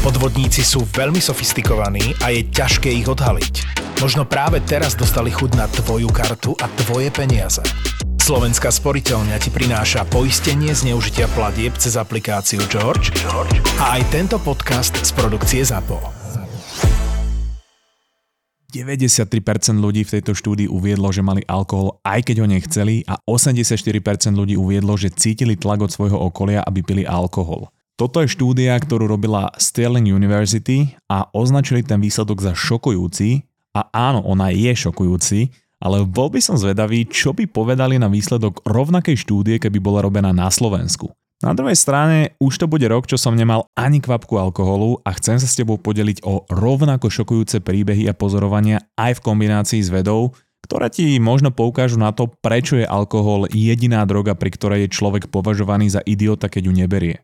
Podvodníci sú veľmi sofistikovaní a je ťažké ich odhaliť. Možno práve teraz dostali chuť na tvoju kartu a tvoje peniaze. Slovenská sporiteľňa ti prináša poistenie zneužitia platieb cez aplikáciu George, George a aj tento podcast z produkcie ZAPO. 93% ľudí v tejto štúdii uviedlo, že mali alkohol aj keď ho nechceli a 84% ľudí uviedlo, že cítili tlak od svojho okolia, aby pili alkohol. Toto je štúdia, ktorú robila Sterling University a označili ten výsledok za šokujúci. A áno, ona je šokujúci, ale bol by som zvedavý, čo by povedali na výsledok rovnakej štúdie, keby bola robená na Slovensku. Na druhej strane, už to bude rok, čo som nemal ani kvapku alkoholu a chcem sa s tebou podeliť o rovnako šokujúce príbehy a pozorovania aj v kombinácii s vedou, ktoré ti možno poukážu na to, prečo je alkohol jediná droga, pri ktorej je človek považovaný za idiota, keď ju neberie.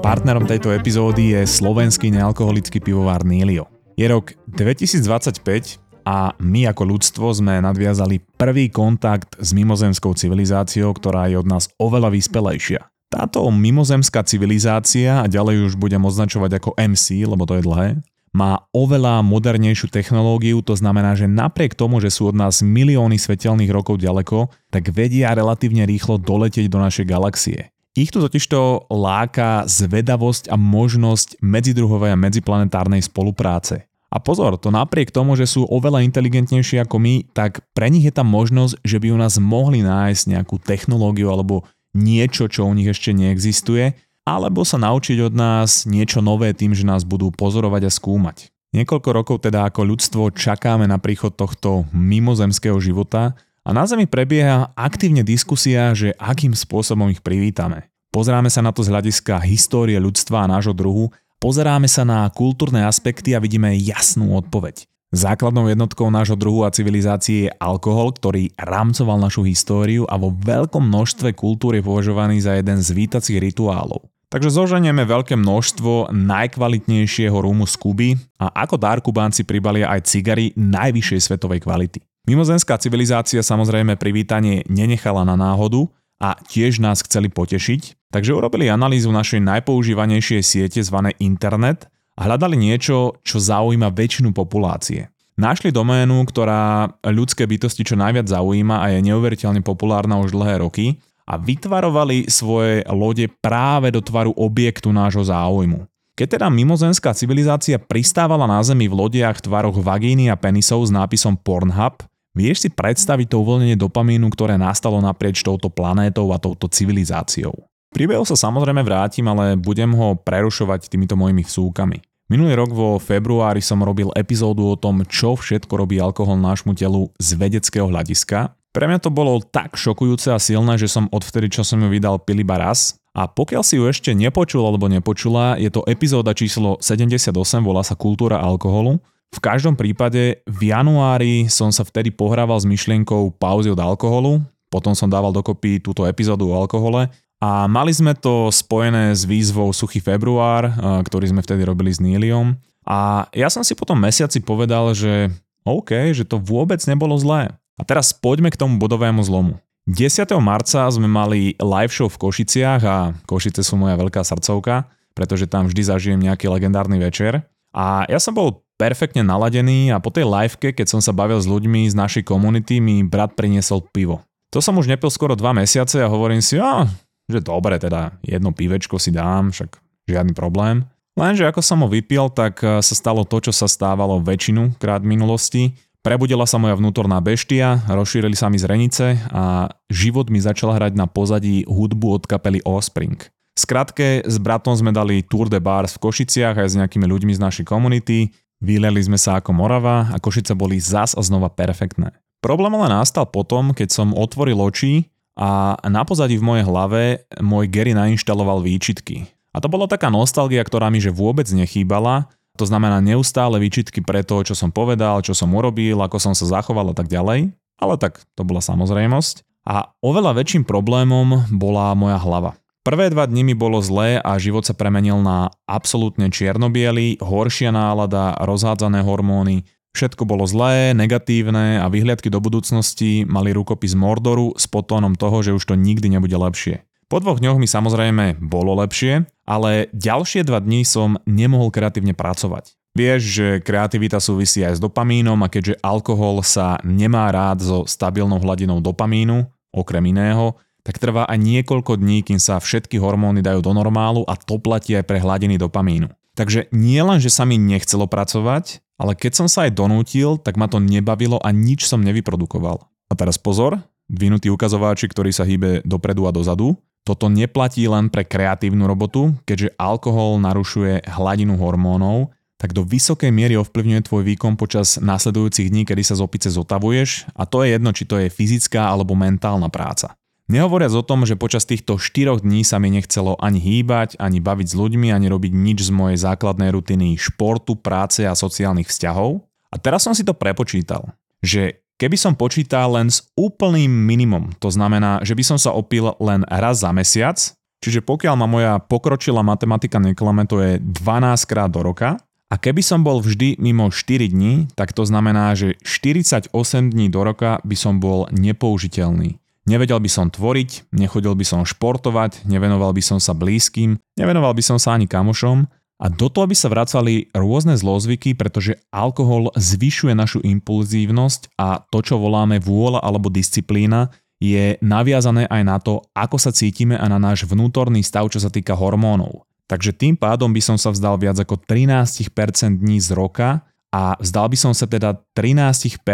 Partnerom tejto epizódy je slovenský nealkoholický pivovár Nilio. Je rok 2025 a my ako ľudstvo sme nadviazali prvý kontakt s mimozemskou civilizáciou, ktorá je od nás oveľa vyspelejšia. Táto mimozemská civilizácia, a ďalej už budem označovať ako MC, lebo to je dlhé, má oveľa modernejšiu technológiu, to znamená, že napriek tomu, že sú od nás milióny svetelných rokov ďaleko, tak vedia relatívne rýchlo doletieť do našej galaxie. Ich tu totižto láka zvedavosť a možnosť medzidruhovej a medziplanetárnej spolupráce. A pozor, to napriek tomu, že sú oveľa inteligentnejší ako my, tak pre nich je tam možnosť, že by u nás mohli nájsť nejakú technológiu alebo niečo, čo u nich ešte neexistuje alebo sa naučiť od nás niečo nové tým, že nás budú pozorovať a skúmať. Niekoľko rokov teda ako ľudstvo čakáme na príchod tohto mimozemského života a na Zemi prebieha aktívne diskusia, že akým spôsobom ich privítame. Pozeráme sa na to z hľadiska histórie ľudstva a nášho druhu, pozeráme sa na kultúrne aspekty a vidíme jasnú odpoveď. Základnou jednotkou nášho druhu a civilizácie je alkohol, ktorý rámcoval našu históriu a vo veľkom množstve kultúr je považovaný za jeden z vítacích rituálov. Takže zoženieme veľké množstvo najkvalitnejšieho rúmu z Kuby a ako dar Kubánci pribalia aj cigary najvyššej svetovej kvality. Mimozemská civilizácia samozrejme privítanie nenechala na náhodu a tiež nás chceli potešiť, takže urobili analýzu našej najpoužívanejšej siete zvané internet a hľadali niečo, čo zaujíma väčšinu populácie. Našli doménu, ktorá ľudské bytosti čo najviac zaujíma a je neuveriteľne populárna už dlhé roky a vytvarovali svoje lode práve do tvaru objektu nášho záujmu. Keď teda mimozemská civilizácia pristávala na Zemi v lodiach v tvaroch vagíny a penisov s nápisom Pornhub, vieš si predstaviť to uvoľnenie dopamínu, ktoré nastalo naprieč touto planétou a touto civilizáciou. Príbehu sa samozrejme vrátim, ale budem ho prerušovať týmito mojimi vsúkami. Minulý rok vo februári som robil epizódu o tom, čo všetko robí alkohol nášmu telu z vedeckého hľadiska pre mňa to bolo tak šokujúce a silné, že som odvtedy, čo som ju vydal, pil iba raz. A pokiaľ si ju ešte nepočul alebo nepočula, je to epizóda číslo 78, volá sa Kultúra alkoholu. V každom prípade v januári som sa vtedy pohrával s myšlienkou pauzy od alkoholu, potom som dával dokopy túto epizódu o alkohole a mali sme to spojené s výzvou Suchý február, ktorý sme vtedy robili s Níliom. A ja som si potom mesiaci povedal, že OK, že to vôbec nebolo zlé. A teraz poďme k tomu bodovému zlomu. 10. marca sme mali live show v Košiciach a Košice sú moja veľká srdcovka, pretože tam vždy zažijem nejaký legendárny večer. A ja som bol perfektne naladený a po tej liveke, keď som sa bavil s ľuďmi z našej komunity, mi brat priniesol pivo. To som už nepil skoro 2 mesiace a hovorím si, a, že dobre, teda jedno pivečko si dám, však žiadny problém. Lenže ako som ho vypil, tak sa stalo to, čo sa stávalo väčšinu krát v minulosti. Prebudila sa moja vnútorná beštia, rozšírili sa mi zrenice a život mi začal hrať na pozadí hudbu od kapely Offspring. Skratke, s bratom sme dali Tour de Bars v Košiciach aj s nejakými ľuďmi z našej komunity, vyleli sme sa ako Morava a Košice boli zas a znova perfektné. Problém ale nastal potom, keď som otvoril oči a na pozadí v mojej hlave môj Gary nainštaloval výčitky. A to bola taká nostalgia, ktorá mi že vôbec nechýbala, to znamená neustále výčitky pre to, čo som povedal, čo som urobil, ako som sa zachoval a tak ďalej. Ale tak to bola samozrejmosť. A oveľa väčším problémom bola moja hlava. Prvé dva dni mi bolo zlé a život sa premenil na absolútne čiernobiely, horšia nálada, rozhádzané hormóny, Všetko bolo zlé, negatívne a vyhliadky do budúcnosti mali rukopis Mordoru s potónom toho, že už to nikdy nebude lepšie. Po dvoch dňoch mi samozrejme bolo lepšie, ale ďalšie dva dní som nemohol kreatívne pracovať. Vieš, že kreativita súvisí aj s dopamínom a keďže alkohol sa nemá rád so stabilnou hladinou dopamínu, okrem iného, tak trvá aj niekoľko dní, kým sa všetky hormóny dajú do normálu a to platí aj pre hladiny dopamínu. Takže nie len, že sa mi nechcelo pracovať, ale keď som sa aj donútil, tak ma to nebavilo a nič som nevyprodukoval. A teraz pozor, dvinutý ukazováči, ktorý sa hýbe dopredu a dozadu. Toto neplatí len pre kreatívnu robotu, keďže alkohol narušuje hladinu hormónov, tak do vysokej miery ovplyvňuje tvoj výkon počas následujúcich dní, kedy sa z opice zotavuješ a to je jedno, či to je fyzická alebo mentálna práca. Nehovoriac o tom, že počas týchto 4 dní sa mi nechcelo ani hýbať, ani baviť s ľuďmi, ani robiť nič z mojej základnej rutiny športu, práce a sociálnych vzťahov. A teraz som si to prepočítal, že keby som počítal len s úplným minimum, to znamená, že by som sa opil len raz za mesiac, čiže pokiaľ ma moja pokročila matematika neklame, to je 12 krát do roka, a keby som bol vždy mimo 4 dní, tak to znamená, že 48 dní do roka by som bol nepoužiteľný. Nevedel by som tvoriť, nechodil by som športovať, nevenoval by som sa blízkym, nevenoval by som sa ani kamošom a do toho by sa vracali rôzne zlozvyky, pretože alkohol zvyšuje našu impulzívnosť a to, čo voláme vôľa alebo disciplína, je naviazané aj na to, ako sa cítime a na náš vnútorný stav, čo sa týka hormónov. Takže tým pádom by som sa vzdal viac ako 13% dní z roka a vzdal by som sa teda 13%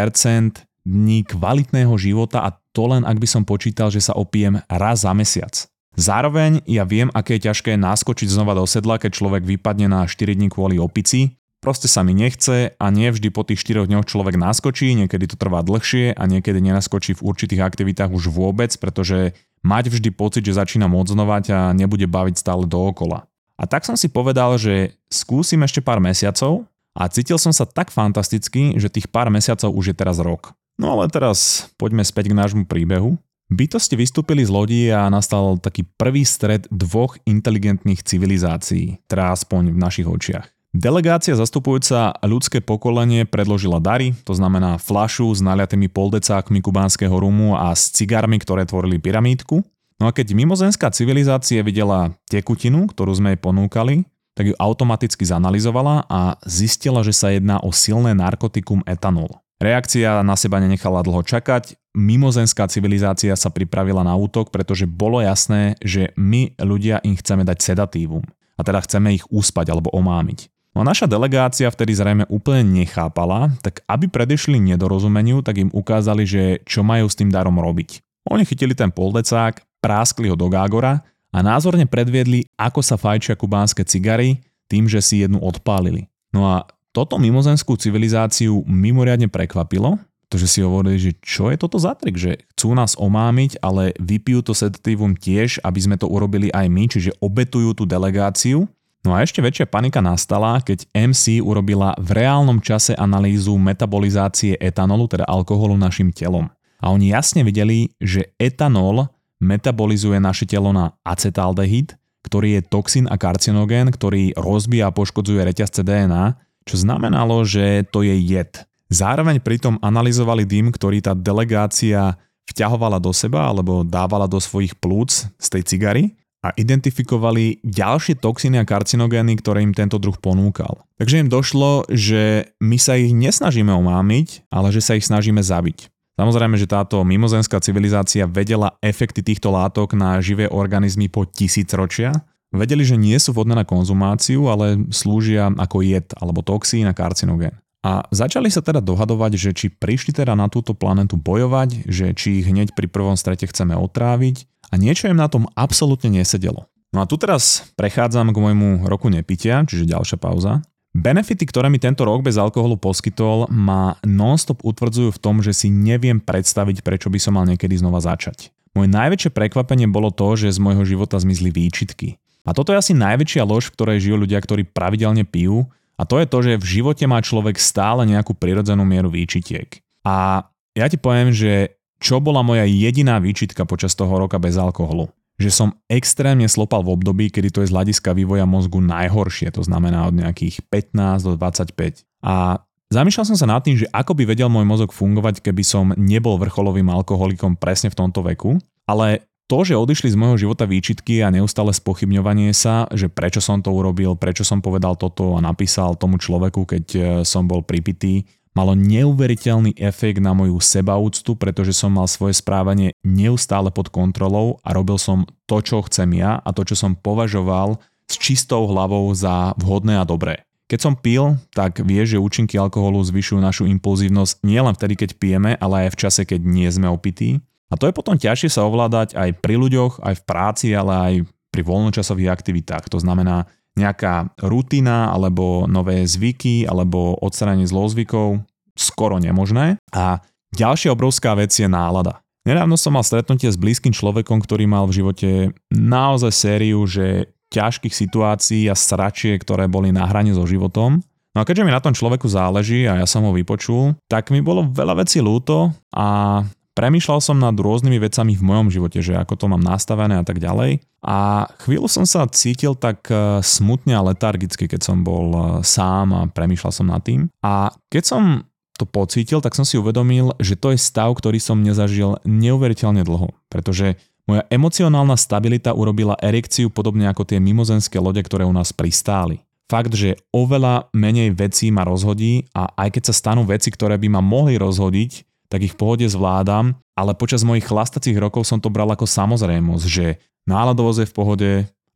dní kvalitného života a to len ak by som počítal, že sa opijem raz za mesiac. Zároveň ja viem, aké je ťažké naskočiť znova do sedla, keď človek vypadne na 4 dní kvôli opici. Proste sa mi nechce a nie vždy po tých 4 dňoch človek naskočí, niekedy to trvá dlhšie a niekedy nenaskočí v určitých aktivitách už vôbec, pretože mať vždy pocit, že začína odznovať a nebude baviť stále dookola. A tak som si povedal, že skúsim ešte pár mesiacov a cítil som sa tak fantasticky, že tých pár mesiacov už je teraz rok. No ale teraz poďme späť k nášmu príbehu. Bytosti vystúpili z lodi a nastal taký prvý stred dvoch inteligentných civilizácií, teda aspoň v našich očiach. Delegácia zastupujúca ľudské pokolenie predložila dary, to znamená flašu s naliatými poldecákmi kubánskeho rumu a s cigármi, ktoré tvorili pyramídku. No a keď mimozemská civilizácia videla tekutinu, ktorú sme jej ponúkali, tak ju automaticky zanalizovala a zistila, že sa jedná o silné narkotikum etanol. Reakcia na seba nenechala dlho čakať, mimozemská civilizácia sa pripravila na útok, pretože bolo jasné, že my ľudia im chceme dať sedatívum. A teda chceme ich uspať alebo omámiť. No a naša delegácia vtedy zrejme úplne nechápala, tak aby predešli nedorozumeniu, tak im ukázali, že čo majú s tým darom robiť. Oni chytili ten poldecák, práskli ho do gágora a názorne predviedli, ako sa fajčia kubánske cigary, tým, že si jednu odpálili. No a toto mimozemskú civilizáciu mimoriadne prekvapilo, pretože si hovorili, že čo je toto za trik, že chcú nás omámiť, ale vypijú to sedatívum tiež, aby sme to urobili aj my, čiže obetujú tú delegáciu. No a ešte väčšia panika nastala, keď MC urobila v reálnom čase analýzu metabolizácie etanolu, teda alkoholu našim telom. A oni jasne videli, že etanol metabolizuje naše telo na acetaldehyd, ktorý je toxín a karcinogén, ktorý rozbíja a poškodzuje reťazce DNA, čo znamenalo, že to je jed. Zároveň pritom analyzovali dym, ktorý tá delegácia vťahovala do seba alebo dávala do svojich plúc z tej cigary a identifikovali ďalšie toxíny a karcinogény, ktoré im tento druh ponúkal. Takže im došlo, že my sa ich nesnažíme omámiť, ale že sa ich snažíme zabiť. Samozrejme, že táto mimozemská civilizácia vedela efekty týchto látok na živé organizmy po tisícročia Vedeli, že nie sú vhodné na konzumáciu, ale slúžia ako jed alebo toxín a karcinogén. A začali sa teda dohadovať, že či prišli teda na túto planetu bojovať, že či ich hneď pri prvom strete chceme otráviť a niečo im na tom absolútne nesedelo. No a tu teraz prechádzam k môjmu roku nepitia, čiže ďalšia pauza. Benefity, ktoré mi tento rok bez alkoholu poskytol, ma nonstop utvrdzujú v tom, že si neviem predstaviť, prečo by som mal niekedy znova začať. Moje najväčšie prekvapenie bolo to, že z môjho života zmizli výčitky. A toto je asi najväčšia lož, v ktorej žijú ľudia, ktorí pravidelne pijú. A to je to, že v živote má človek stále nejakú prirodzenú mieru výčitiek. A ja ti poviem, že čo bola moja jediná výčitka počas toho roka bez alkoholu? Že som extrémne slopal v období, kedy to je z hľadiska vývoja mozgu najhoršie, to znamená od nejakých 15 do 25. A zamýšľal som sa nad tým, že ako by vedel môj mozog fungovať, keby som nebol vrcholovým alkoholikom presne v tomto veku, ale to, že odišli z môjho života výčitky a neustále spochybňovanie sa, že prečo som to urobil, prečo som povedal toto a napísal tomu človeku, keď e, som bol pripitý, malo neuveriteľný efekt na moju sebaúctu, pretože som mal svoje správanie neustále pod kontrolou a robil som to, čo chcem ja a to, čo som považoval s čistou hlavou za vhodné a dobré. Keď som pil, tak vieš, že účinky alkoholu zvyšujú našu impulzívnosť nielen vtedy, keď pijeme, ale aj v čase, keď nie sme opití. A to je potom ťažšie sa ovládať aj pri ľuďoch, aj v práci, ale aj pri voľnočasových aktivitách. To znamená nejaká rutina, alebo nové zvyky, alebo odstranie zlozvykov, skoro nemožné. A ďalšia obrovská vec je nálada. Nedávno som mal stretnutie s blízkym človekom, ktorý mal v živote naozaj sériu, že ťažkých situácií a sračie, ktoré boli na hrane so životom. No a keďže mi na tom človeku záleží a ja som ho vypočul, tak mi bolo veľa vecí ľúto a Premýšľal som nad rôznymi vecami v mojom živote, že ako to mám nastavené a tak ďalej. A chvíľu som sa cítil tak e, smutne a letargicky, keď som bol e, sám a premýšľal som nad tým. A keď som to pocítil, tak som si uvedomil, že to je stav, ktorý som nezažil neuveriteľne dlho. Pretože moja emocionálna stabilita urobila erekciu podobne ako tie mimozenské lode, ktoré u nás pristáli. Fakt, že oveľa menej vecí ma rozhodí a aj keď sa stanú veci, ktoré by ma mohli rozhodiť, tak ich v pohode zvládam, ale počas mojich chlastacích rokov som to bral ako samozrejmosť, že náladovosť je v pohode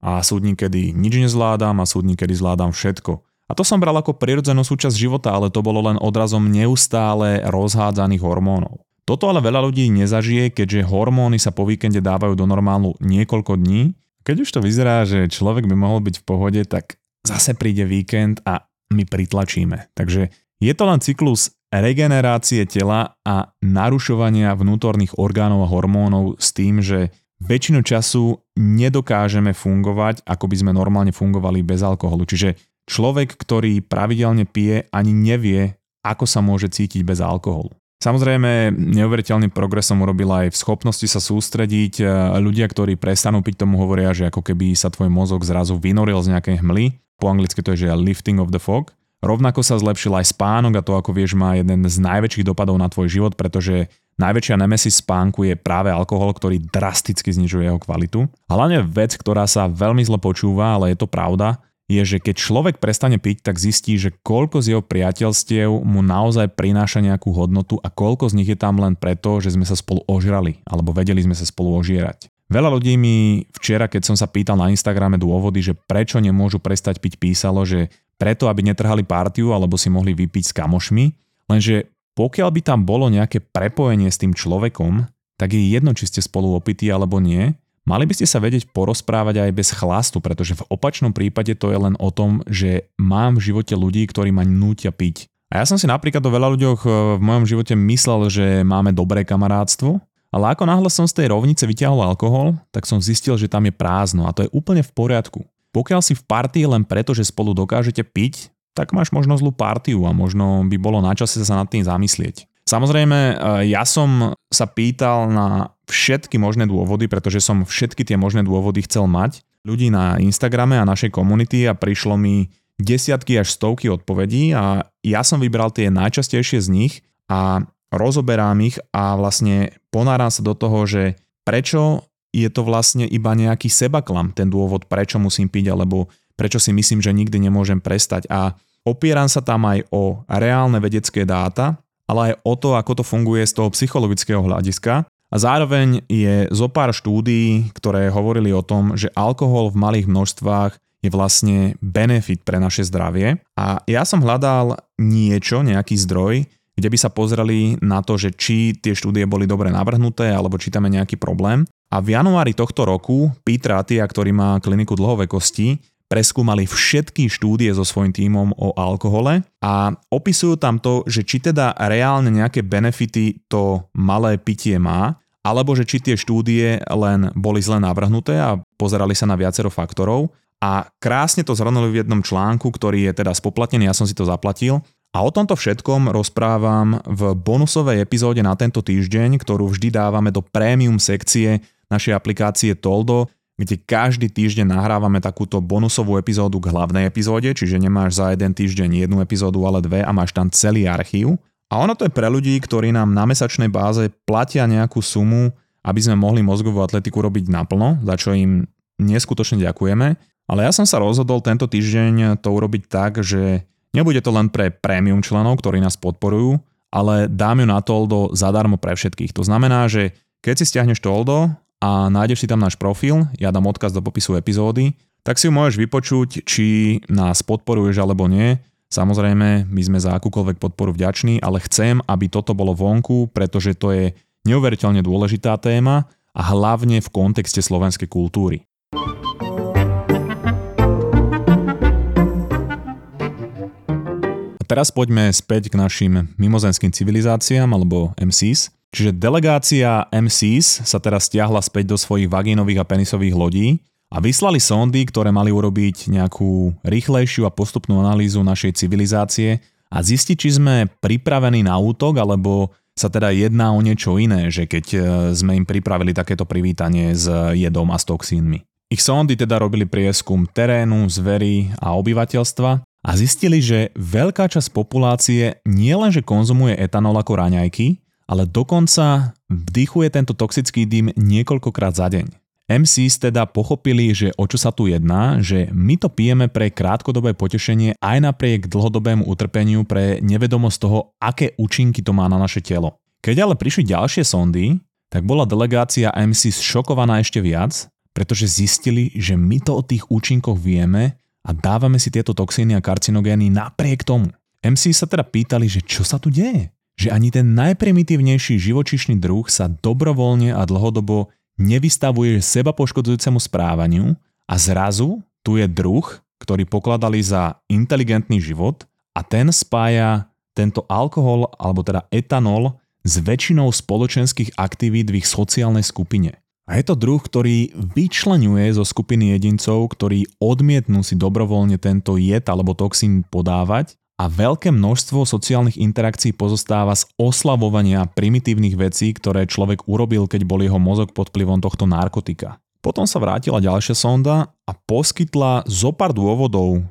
a sú dní, kedy nič nezvládam a sú dní, kedy zvládam všetko. A to som bral ako prirodzenú súčasť života, ale to bolo len odrazom neustále rozhádzaných hormónov. Toto ale veľa ľudí nezažije, keďže hormóny sa po víkende dávajú do normálu niekoľko dní. Keď už to vyzerá, že človek by mohol byť v pohode, tak zase príde víkend a my pritlačíme. Takže je to len cyklus regenerácie tela a narušovania vnútorných orgánov a hormónov s tým, že väčšinu času nedokážeme fungovať, ako by sme normálne fungovali bez alkoholu. Čiže človek, ktorý pravidelne pije, ani nevie, ako sa môže cítiť bez alkoholu. Samozrejme, neuveriteľný progres som aj v schopnosti sa sústrediť. Ľudia, ktorí prestanú piť, tomu hovoria, že ako keby sa tvoj mozog zrazu vynoril z nejakej hmly. Po anglicky to je, že lifting of the fog. Rovnako sa zlepšil aj spánok a to, ako vieš, má jeden z najväčších dopadov na tvoj život, pretože najväčšia nemesis spánku je práve alkohol, ktorý drasticky znižuje jeho kvalitu. Hlavne vec, ktorá sa veľmi zle počúva, ale je to pravda, je, že keď človek prestane piť, tak zistí, že koľko z jeho priateľstiev mu naozaj prináša nejakú hodnotu a koľko z nich je tam len preto, že sme sa spolu ožrali alebo vedeli sme sa spolu ožierať. Veľa ľudí mi včera, keď som sa pýtal na Instagrame dôvody, že prečo nemôžu prestať piť, písalo, že preto, aby netrhali partiu alebo si mohli vypiť s kamošmi, lenže pokiaľ by tam bolo nejaké prepojenie s tým človekom, tak je jedno, či ste spolu opití alebo nie, mali by ste sa vedieť porozprávať aj bez chlastu, pretože v opačnom prípade to je len o tom, že mám v živote ľudí, ktorí ma nútia piť. A ja som si napríklad o veľa ľuďoch e, v mojom živote myslel, že máme dobré kamarátstvo, ale ako náhle som z tej rovnice vyťahol alkohol, tak som zistil, že tam je prázdno a to je úplne v poriadku. Pokiaľ si v partii len preto, že spolu dokážete piť, tak máš možno zlú partiu a možno by bolo na čase sa nad tým zamyslieť. Samozrejme, e, ja som sa pýtal na všetky možné dôvody, pretože som všetky tie možné dôvody chcel mať ľudí na Instagrame a našej komunity a prišlo mi desiatky až stovky odpovedí a ja som vybral tie najčastejšie z nich a rozoberám ich a vlastne ponáram sa do toho, že prečo je to vlastne iba nejaký sebaklam, ten dôvod, prečo musím piť, alebo prečo si myslím, že nikdy nemôžem prestať. A opieram sa tam aj o reálne vedecké dáta, ale aj o to, ako to funguje z toho psychologického hľadiska. A zároveň je zo pár štúdií, ktoré hovorili o tom, že alkohol v malých množstvách je vlastne benefit pre naše zdravie. A ja som hľadal niečo, nejaký zdroj, kde by sa pozreli na to, že či tie štúdie boli dobre navrhnuté alebo či tam je nejaký problém. A v januári tohto roku Peter Atia, ktorý má kliniku dlhovekosti, preskúmali všetky štúdie so svojím tímom o alkohole a opisujú tam to, že či teda reálne nejaké benefity to malé pitie má, alebo že či tie štúdie len boli zle navrhnuté a pozerali sa na viacero faktorov. A krásne to zhrnuli v jednom článku, ktorý je teda spoplatnený, ja som si to zaplatil. A o tomto všetkom rozprávam v bonusovej epizóde na tento týždeň, ktorú vždy dávame do prémium sekcie našej aplikácie Toldo. kde každý týždeň nahrávame takúto bonusovú epizódu k hlavnej epizóde, čiže nemáš za jeden týždeň jednu epizódu, ale dve a máš tam celý archív. A ono to je pre ľudí, ktorí nám na mesačnej báze platia nejakú sumu, aby sme mohli mozgovú atletiku robiť naplno, za čo im neskutočne ďakujeme. Ale ja som sa rozhodol tento týždeň to urobiť tak, že nebude to len pre prémium členov, ktorí nás podporujú, ale dám ju na Toldo zadarmo pre všetkých. To znamená, že keď si stiahneš Toldo a nájdeš si tam náš profil, ja dám odkaz do popisu epizódy, tak si ju môžeš vypočuť, či nás podporuješ alebo nie. Samozrejme, my sme za akúkoľvek podporu vďační, ale chcem, aby toto bolo vonku, pretože to je neuveriteľne dôležitá téma a hlavne v kontexte slovenskej kultúry. Teraz poďme späť k našim mimozemským civilizáciám alebo MCs. Čiže delegácia MCs sa teraz stiahla späť do svojich vagínových a penisových lodí a vyslali sondy, ktoré mali urobiť nejakú rýchlejšiu a postupnú analýzu našej civilizácie a zistiť, či sme pripravení na útok, alebo sa teda jedná o niečo iné, že keď e, sme im pripravili takéto privítanie s jedom a s toxínmi. Ich sondy teda robili prieskum terénu, zvery a obyvateľstva a zistili, že veľká časť populácie nielenže konzumuje etanol ako raňajky, ale dokonca vdychuje tento toxický dym niekoľkokrát za deň. MCs teda pochopili, že o čo sa tu jedná, že my to pijeme pre krátkodobé potešenie aj napriek dlhodobému utrpeniu pre nevedomosť toho, aké účinky to má na naše telo. Keď ale prišli ďalšie sondy, tak bola delegácia MCs šokovaná ešte viac, pretože zistili, že my to o tých účinkoch vieme a dávame si tieto toxíny a karcinogény napriek tomu. MC sa teda pýtali, že čo sa tu deje? že ani ten najprimitívnejší živočišný druh sa dobrovoľne a dlhodobo nevystavuje seba poškodzujúcemu správaniu a zrazu tu je druh, ktorý pokladali za inteligentný život a ten spája tento alkohol alebo teda etanol s väčšinou spoločenských aktivít v ich sociálnej skupine. A je to druh, ktorý vyčlenuje zo skupiny jedincov, ktorí odmietnú si dobrovoľne tento jed alebo toxín podávať a veľké množstvo sociálnych interakcií pozostáva z oslavovania primitívnych vecí, ktoré človek urobil, keď bol jeho mozog pod vplyvom tohto narkotika. Potom sa vrátila ďalšia sonda a poskytla zo pár dôvodov, e,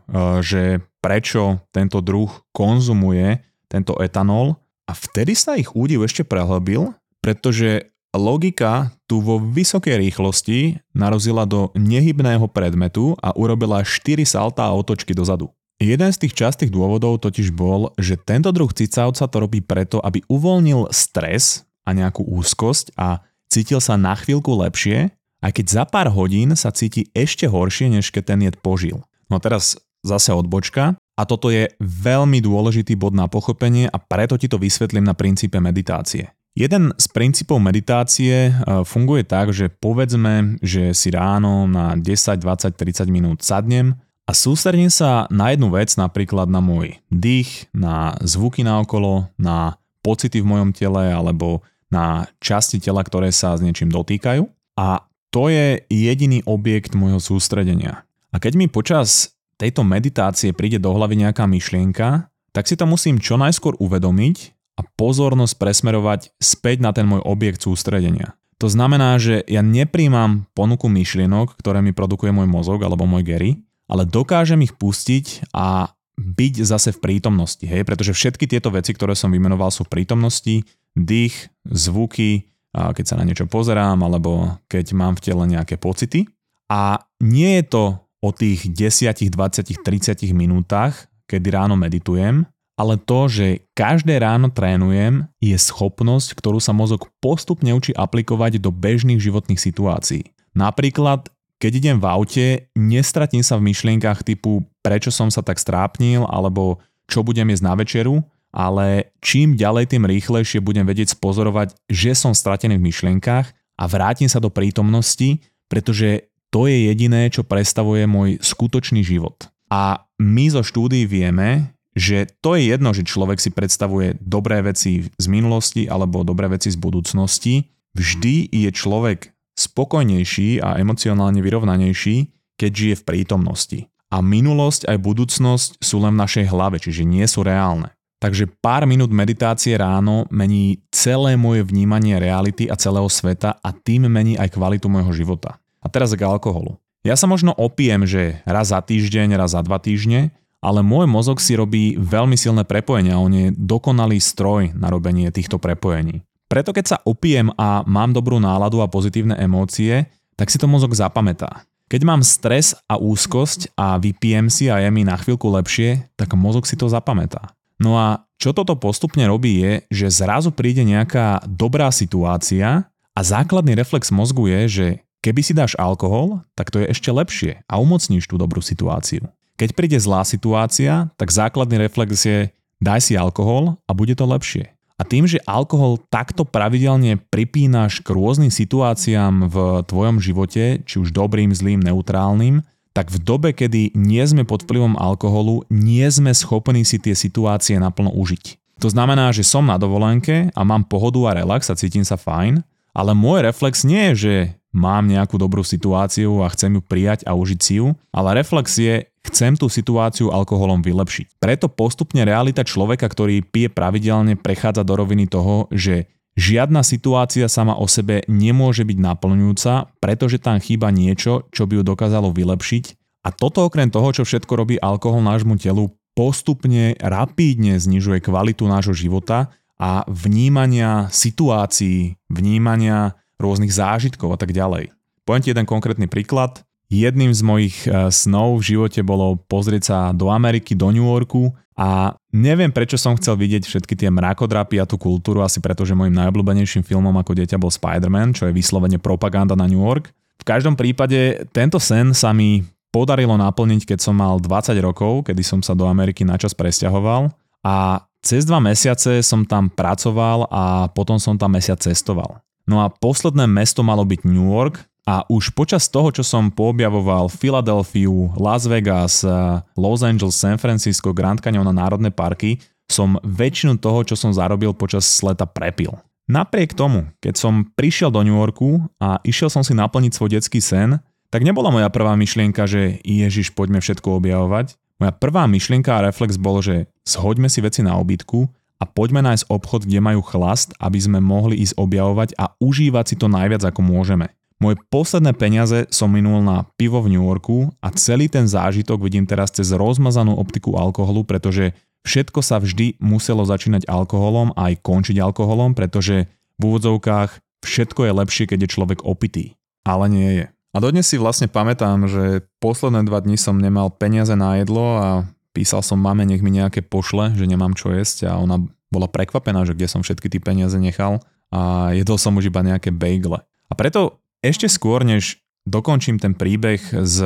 že prečo tento druh konzumuje tento etanol a vtedy sa ich údiv ešte prehlbil, pretože logika tu vo vysokej rýchlosti narazila do nehybného predmetu a urobila 4 salta a otočky dozadu. Jeden z tých častých dôvodov totiž bol, že tento druh cicavca to robí preto, aby uvoľnil stres a nejakú úzkosť a cítil sa na chvíľku lepšie, aj keď za pár hodín sa cíti ešte horšie, než keď ten jed požil. No teraz zase odbočka a toto je veľmi dôležitý bod na pochopenie a preto ti to vysvetlím na princípe meditácie. Jeden z princípov meditácie e, funguje tak, že povedzme, že si ráno na 10, 20, 30 minút sadnem a sústredím sa na jednu vec, napríklad na môj dých, na zvuky naokolo, na pocity v mojom tele alebo na časti tela, ktoré sa s niečím dotýkajú. A to je jediný objekt môjho sústredenia. A keď mi počas tejto meditácie príde do hlavy nejaká myšlienka, tak si to musím čo najskôr uvedomiť a pozornosť presmerovať späť na ten môj objekt sústredenia. To znamená, že ja nepríjmam ponuku myšlienok, ktoré mi produkuje môj mozog alebo môj Gary, ale dokážem ich pustiť a byť zase v prítomnosti, hej, pretože všetky tieto veci, ktoré som vymenoval, sú v prítomnosti, dých, zvuky, keď sa na niečo pozerám, alebo keď mám v tele nejaké pocity. A nie je to o tých 10, 20, 30 minútach, kedy ráno meditujem, ale to, že každé ráno trénujem, je schopnosť, ktorú sa mozog postupne učí aplikovať do bežných životných situácií. Napríklad keď idem v aute, nestratím sa v myšlienkach typu prečo som sa tak strápnil alebo čo budem jesť na večeru, ale čím ďalej, tým rýchlejšie budem vedieť spozorovať, že som stratený v myšlienkach a vrátim sa do prítomnosti, pretože to je jediné, čo predstavuje môj skutočný život. A my zo štúdií vieme, že to je jedno, že človek si predstavuje dobré veci z minulosti alebo dobré veci z budúcnosti. Vždy je človek spokojnejší a emocionálne vyrovnanejší, keď žije v prítomnosti. A minulosť aj budúcnosť sú len v našej hlave, čiže nie sú reálne. Takže pár minút meditácie ráno mení celé moje vnímanie reality a celého sveta a tým mení aj kvalitu môjho života. A teraz k alkoholu. Ja sa možno opijem, že raz za týždeň, raz za dva týždne, ale môj mozog si robí veľmi silné prepojenia, on je dokonalý stroj na robenie týchto prepojení. Preto keď sa opijem a mám dobrú náladu a pozitívne emócie, tak si to mozog zapamätá. Keď mám stres a úzkosť a vypijem si a je mi na chvíľku lepšie, tak mozog si to zapamätá. No a čo toto postupne robí je, že zrazu príde nejaká dobrá situácia a základný reflex mozgu je, že keby si dáš alkohol, tak to je ešte lepšie a umocníš tú dobrú situáciu. Keď príde zlá situácia, tak základný reflex je daj si alkohol a bude to lepšie. A tým, že alkohol takto pravidelne pripínaš k rôznym situáciám v tvojom živote, či už dobrým, zlým, neutrálnym, tak v dobe, kedy nie sme pod vplyvom alkoholu, nie sme schopní si tie situácie naplno užiť. To znamená, že som na dovolenke a mám pohodu a relax a cítim sa fajn, ale môj reflex nie je, že mám nejakú dobrú situáciu a chcem ju prijať a užiť si ju, ale reflex je, Chcem tú situáciu alkoholom vylepšiť. Preto postupne realita človeka, ktorý pije pravidelne, prechádza do roviny toho, že žiadna situácia sama o sebe nemôže byť naplňujúca, pretože tam chýba niečo, čo by ju dokázalo vylepšiť. A toto okrem toho, čo všetko robí alkohol nášmu telu, postupne rapídne znižuje kvalitu nášho života a vnímania situácií, vnímania rôznych zážitkov a tak ďalej. Poviem ti jeden konkrétny príklad. Jedným z mojich e, snov v živote bolo pozrieť sa do Ameriky, do New Yorku a neviem prečo som chcel vidieť všetky tie mrakodrapy a tú kultúru, asi preto, že môjim najobľúbenejším filmom ako dieťa bol Spider-Man, čo je vyslovene propaganda na New York. V každom prípade tento sen sa mi podarilo naplniť, keď som mal 20 rokov, kedy som sa do Ameriky načas presťahoval a cez dva mesiace som tam pracoval a potom som tam mesiac cestoval. No a posledné mesto malo byť New York, a už počas toho, čo som poobjavoval Filadelfiu, Las Vegas, eh, Los Angeles, San Francisco, Grand Canyon a národné parky, som väčšinu toho, čo som zarobil počas leta prepil. Napriek tomu, keď som prišiel do New Yorku a išiel som si naplniť svoj detský sen, tak nebola moja prvá myšlienka, že Ježiš, poďme všetko objavovať. Moja prvá myšlienka a reflex bol, že zhoďme si veci na obytku a poďme nájsť obchod, kde majú chlast, aby sme mohli ísť objavovať a užívať si to najviac ako môžeme. Moje posledné peniaze som minul na pivo v New Yorku a celý ten zážitok vidím teraz cez rozmazanú optiku alkoholu, pretože všetko sa vždy muselo začínať alkoholom a aj končiť alkoholom, pretože v úvodzovkách všetko je lepšie, keď je človek opitý. Ale nie je. A dodnes si vlastne pamätám, že posledné dva dni som nemal peniaze na jedlo a písal som mame, nech mi nejaké pošle, že nemám čo jesť a ona bola prekvapená, že kde som všetky tie peniaze nechal a jedol som už iba nejaké bagle. A preto ešte skôr, než dokončím ten príbeh s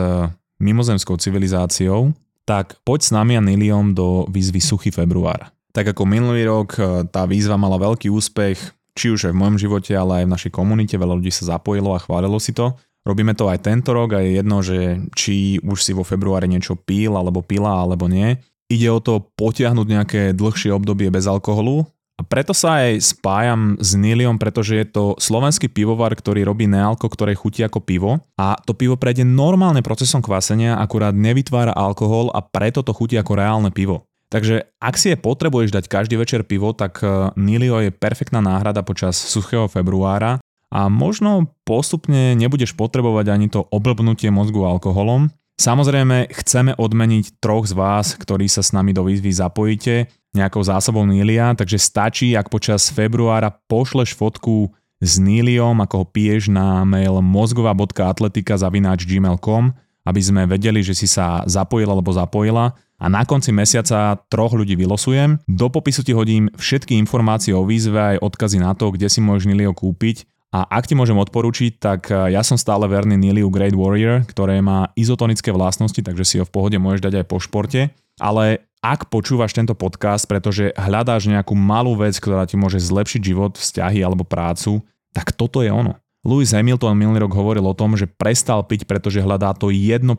mimozemskou civilizáciou, tak poď s nami a Niliom do výzvy Suchý február. Tak ako minulý rok e, tá výzva mala veľký úspech, či už aj v mojom živote, ale aj v našej komunite, veľa ľudí sa zapojilo a chválilo si to. Robíme to aj tento rok a je jedno, že či už si vo februári niečo pil alebo pila alebo nie. Ide o to potiahnuť nejaké dlhšie obdobie bez alkoholu a preto sa aj spájam s Niliom, pretože je to slovenský pivovar, ktorý robí nealko, ktoré chutí ako pivo a to pivo prejde normálne procesom kvasenia, akurát nevytvára alkohol a preto to chutí ako reálne pivo. Takže ak si je potrebuješ dať každý večer pivo, tak e, Nilio je perfektná náhrada počas suchého februára a možno postupne nebudeš potrebovať ani to oblbnutie mozgu alkoholom. Samozrejme, chceme odmeniť troch z vás, ktorí sa s nami do výzvy zapojíte nejakou zásobou Nília, takže stačí, ak počas februára pošleš fotku s Níliom, ako ho piješ na mail mozgová.atletika.gmail.com, aby sme vedeli, že si sa zapojil alebo zapojila a na konci mesiaca troch ľudí vylosujem. Do popisu ti hodím všetky informácie o výzve aj odkazy na to, kde si môžeš Nilio kúpiť a ak ti môžem odporučiť, tak e, ja som stále verný Niliu Great Warrior, ktoré má izotonické vlastnosti, takže si ho v pohode môžeš dať aj po športe. Ale ak počúvaš tento podcast, pretože hľadáš nejakú malú vec, ktorá ti môže zlepšiť život, vzťahy alebo prácu, tak toto je ono. Lewis Hamilton minulý rok hovoril o tom, že prestal piť, pretože hľadá to 1%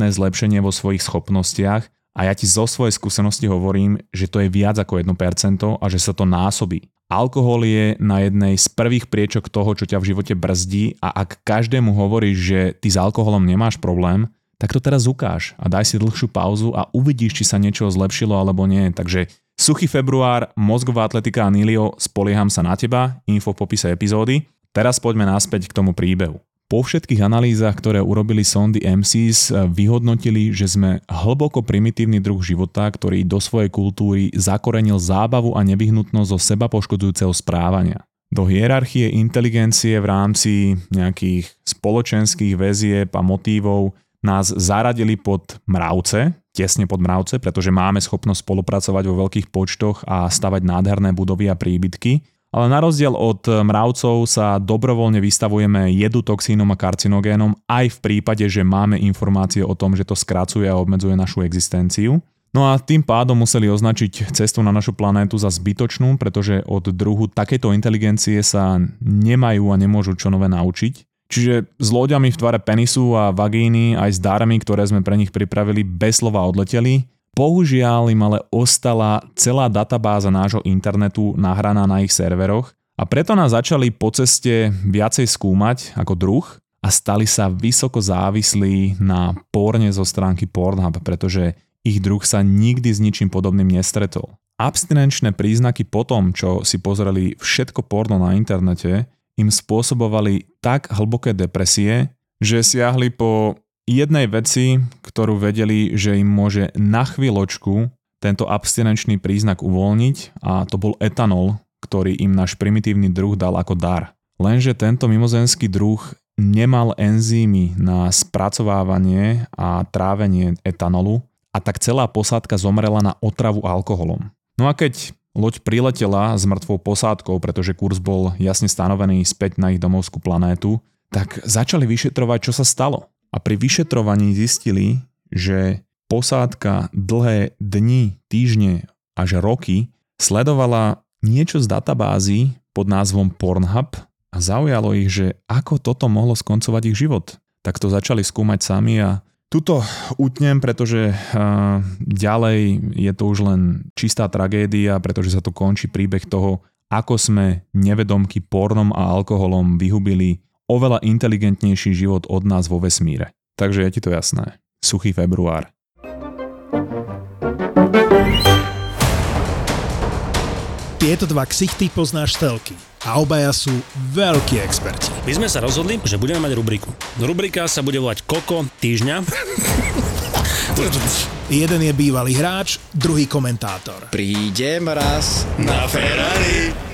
zlepšenie vo svojich schopnostiach a ja ti zo svojej skúsenosti hovorím, že to je viac ako 1% a že sa to násobí. Alkohol je na jednej z prvých priečok toho, čo ťa v živote brzdí a ak každému hovoríš, že ty s alkoholom nemáš problém, tak to teraz ukáž a daj si dlhšiu pauzu a uvidíš, či sa niečo zlepšilo alebo nie. Takže suchý február, mozgová atletika a Nilio, spolieham sa na teba, info v popise epizódy. Teraz poďme naspäť k tomu príbehu. Po všetkých analýzach, ktoré urobili sondy MCs, vyhodnotili, že sme hlboko primitívny druh života, ktorý do svojej kultúry zakorenil zábavu a nevyhnutnosť zo seba poškodujúceho správania. Do hierarchie inteligencie v rámci nejakých spoločenských väzieb a motívov nás zaradili pod mravce, tesne pod mravce, pretože máme schopnosť spolupracovať vo veľkých počtoch a stavať nádherné budovy a príbytky, ale na rozdiel od mravcov sa dobrovoľne vystavujeme jedu, toxínom a karcinogénom aj v prípade, že máme informácie o tom, že to skracuje a obmedzuje našu existenciu. No a tým pádom museli označiť cestu na našu planétu za zbytočnú, pretože od druhu takéto inteligencie sa nemajú a nemôžu čo nové naučiť. Čiže s loďami v tvare penisu a vagíny aj s dármi, ktoré sme pre nich pripravili, bez slova odleteli Bohužiaľ im ale ostala celá databáza nášho internetu nahraná na ich serveroch a preto nás začali po ceste viacej skúmať ako druh a stali sa vysoko závislí na porne zo stránky Pornhub, pretože ich druh sa nikdy s ničím podobným nestretol. Abstinenčné príznaky po tom, čo si pozreli všetko porno na internete, im spôsobovali tak hlboké depresie, že siahli po jednej veci, ktorú vedeli, že im môže na chvíľočku tento abstinenčný príznak uvoľniť a to bol etanol, ktorý im náš primitívny druh dal ako dar. Lenže tento mimozenský druh nemal enzymy na spracovávanie a trávenie etanolu a tak celá posádka zomrela na otravu alkoholom. No a keď loď priletela s mŕtvou posádkou, pretože kurz bol jasne stanovený späť na ich domovskú planétu, tak začali vyšetrovať, čo sa stalo a pri vyšetrovaní zistili, že posádka dlhé dni, týždne až roky sledovala niečo z databázy pod názvom Pornhub a zaujalo ich, že ako toto mohlo skoncovať ich život. Tak to začali skúmať sami a tuto utnem, pretože ďalej je to už len čistá tragédia, pretože sa to končí príbeh toho, ako sme nevedomky pornom a alkoholom vyhubili oveľa inteligentnejší život od nás vo vesmíre. Takže je ti to jasné. Suchý február. Tieto dva ksichty poznáš telky a obaja sú veľkí experti. My sme sa rozhodli, že budeme mať rubriku. Rubrika sa bude volať Koko týždňa. Jeden je bývalý hráč, druhý komentátor. Prídem raz Na Ferrari.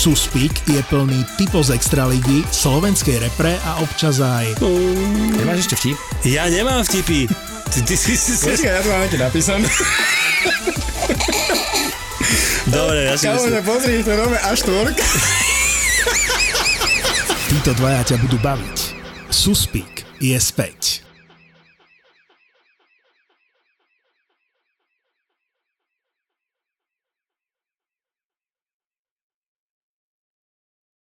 Suspík je plný typov z extraligy, slovenskej repre a občas aj... Nemáš ešte vtip? Ja nemám vtipy. Ty, ty si si... si... ja to mám napísané. Dobre, ja si myslím... pozri, to nové až tvorka. Títo dvaja ťa budú baviť. Suspík je späť.